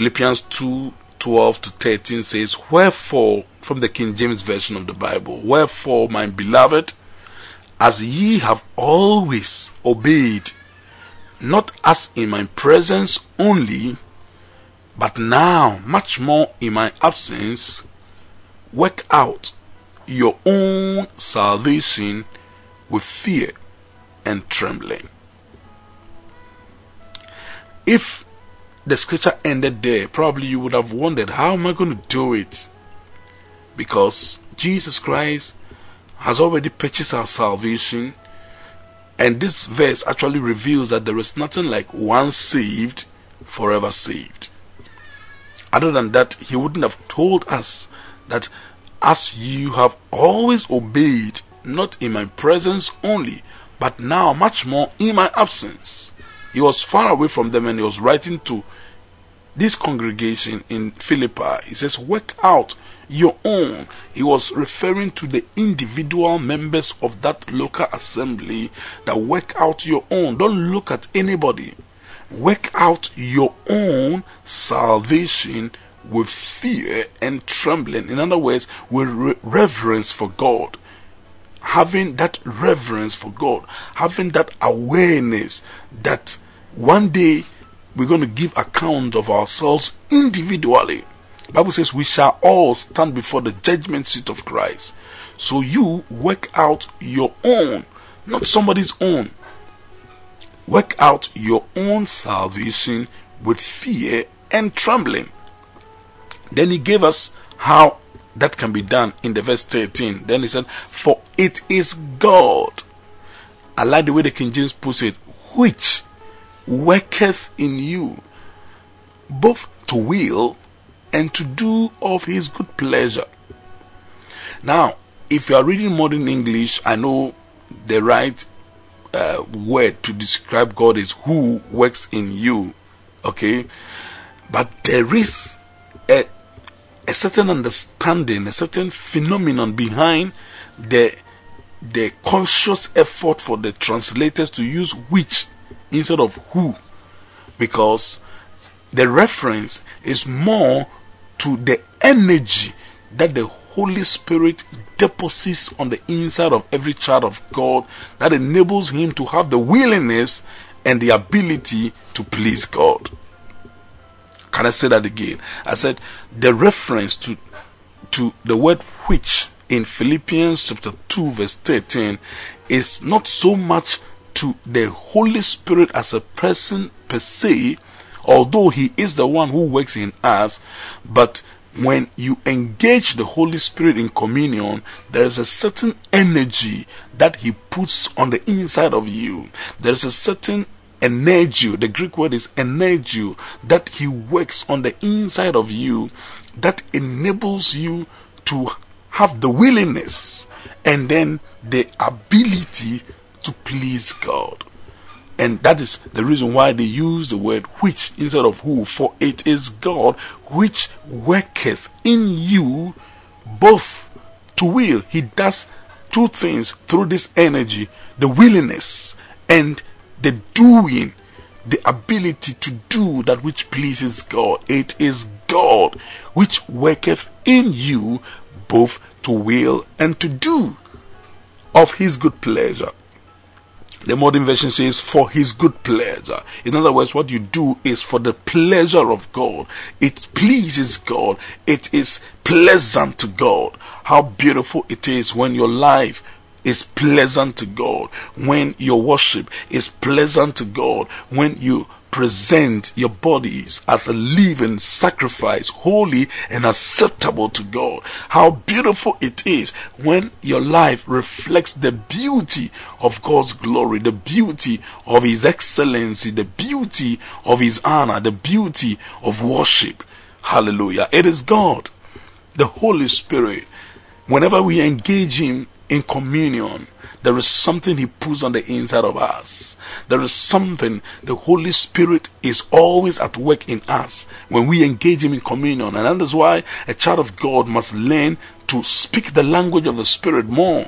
Philippians 2 12 to 13 says, Wherefore, from the King James Version of the Bible, Wherefore, my beloved, as ye have always obeyed, not as in my presence only, but now much more in my absence, work out your own salvation with fear and trembling. If the scripture ended there, probably you would have wondered, how am I going to do it? Because Jesus Christ has already purchased our salvation. And this verse actually reveals that there is nothing like once saved, forever saved. Other than that, he wouldn't have told us that as you have always obeyed, not in my presence only, but now much more in my absence. He was far away from them and he was writing to this congregation in Philippi. He says, Work out your own. He was referring to the individual members of that local assembly that work out your own. Don't look at anybody. Work out your own salvation with fear and trembling. In other words, with re- reverence for God. Having that reverence for God, having that awareness that one day we're going to give account of ourselves individually. The Bible says we shall all stand before the judgment seat of Christ. So you work out your own, not somebody's own. Work out your own salvation with fear and trembling. Then he gave us how that can be done in the verse 13. Then he said, For it is God. I like the way the King James puts it, which worketh in you, both to will and to do of his good pleasure. Now, if you are reading modern English, I know the right uh, word to describe God is who works in you. Okay? But there is a, a certain understanding, a certain phenomenon behind the, the conscious effort for the translators to use which instead of who. Because the reference is more to the energy that the Holy Spirit deposits on the inside of every child of God that enables him to have the willingness and the ability to please God. Can I say that again? I said the reference to to the word which in Philippians chapter 2 verse 13 is not so much to the Holy Spirit as a person per se, although He is the one who works in us, but when you engage the Holy Spirit in communion, there is a certain energy that He puts on the inside of you. There is a certain energy, the Greek word is energy, that He works on the inside of you that enables you to have the willingness and then the ability to please God. And that is the reason why they use the word which instead of who, for it is God which worketh in you both to will. He does two things through this energy the willingness and the doing, the ability to do that which pleases God. It is God which worketh in you both to will and to do of his good pleasure. The modern version says, for his good pleasure. In other words, what you do is for the pleasure of God. It pleases God. It is pleasant to God. How beautiful it is when your life is pleasant to God. When your worship is pleasant to God. When you present your bodies as a living sacrifice, holy and acceptable to God. How beautiful it is when your life reflects the beauty of God's glory, the beauty of His excellency, the beauty of His honor, the beauty of worship. Hallelujah. It is God, the Holy Spirit. Whenever we engage Him in communion, there is something He puts on the inside of us. There is something the Holy Spirit is always at work in us when we engage Him in communion. And that is why a child of God must learn to speak the language of the Spirit more.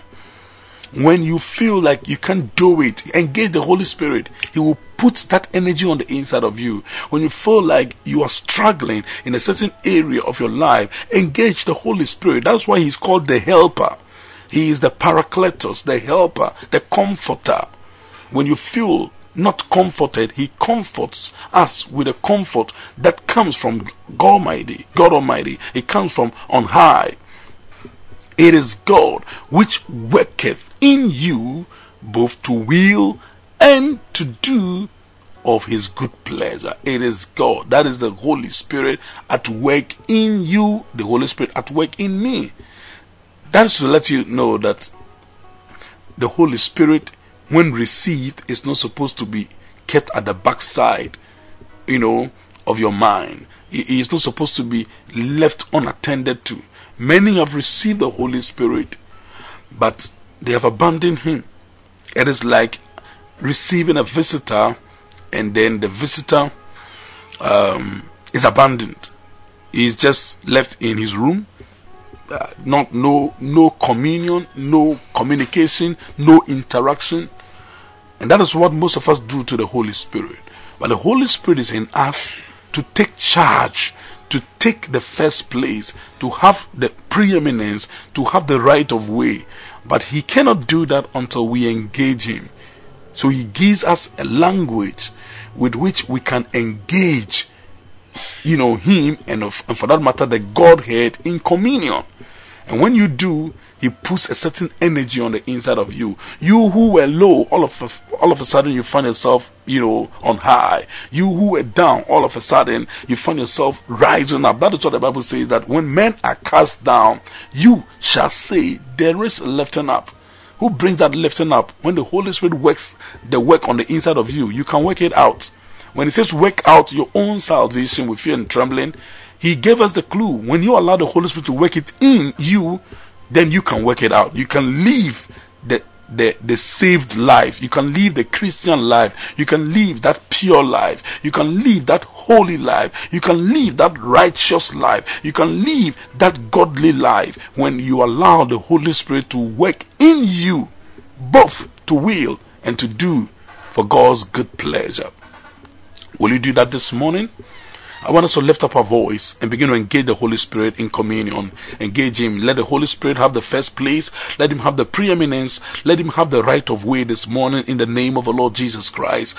When you feel like you can't do it, engage the Holy Spirit. He will put that energy on the inside of you. When you feel like you are struggling in a certain area of your life, engage the Holy Spirit. That's why He's called the Helper. He is the Paracletus, the Helper, the Comforter. When you feel not comforted, He comforts us with a comfort that comes from God Almighty. God Almighty. It comes from on high. It is God which worketh in you both to will and to do of his good pleasure. It is God. That is the Holy Spirit at work in you, the Holy Spirit at work in me. That is to let you know that the Holy Spirit, when received, is not supposed to be kept at the backside, you know, of your mind. He is not supposed to be left unattended to. Many have received the Holy Spirit, but they have abandoned Him. It is like receiving a visitor and then the visitor um, is abandoned. He is just left in his room. Uh, not no no communion, no communication, no interaction, and that is what most of us do to the Holy Spirit. But the Holy Spirit is in us to take charge to take the first place, to have the preeminence, to have the right of way. But he cannot do that until we engage him. So he gives us a language with which we can engage, you know, him and, of, and for that matter, the Godhead in communion. And when you do, he puts a certain energy on the inside of you. You who were low, all of a, all of a sudden you find yourself, you know, on high. You who were down, all of a sudden you find yourself rising up. That is what the Bible says that when men are cast down, you shall say, There is a lifting up. Who brings that lifting up? When the Holy Spirit works the work on the inside of you, you can work it out. When he says work out your own salvation with fear and trembling, he gave us the clue. When you allow the Holy Spirit to work it in you, then you can work it out. You can live the the, the saved life. You can live the Christian life. You can live that pure life. You can live that holy life. You can live that righteous life. You can live that godly life when you allow the Holy Spirit to work in you, both to will and to do for God's good pleasure. Will you do that this morning? I want us to lift up our voice and begin to engage the Holy Spirit in communion. Engage Him. Let the Holy Spirit have the first place. Let Him have the preeminence. Let Him have the right of way this morning in the name of the Lord Jesus Christ.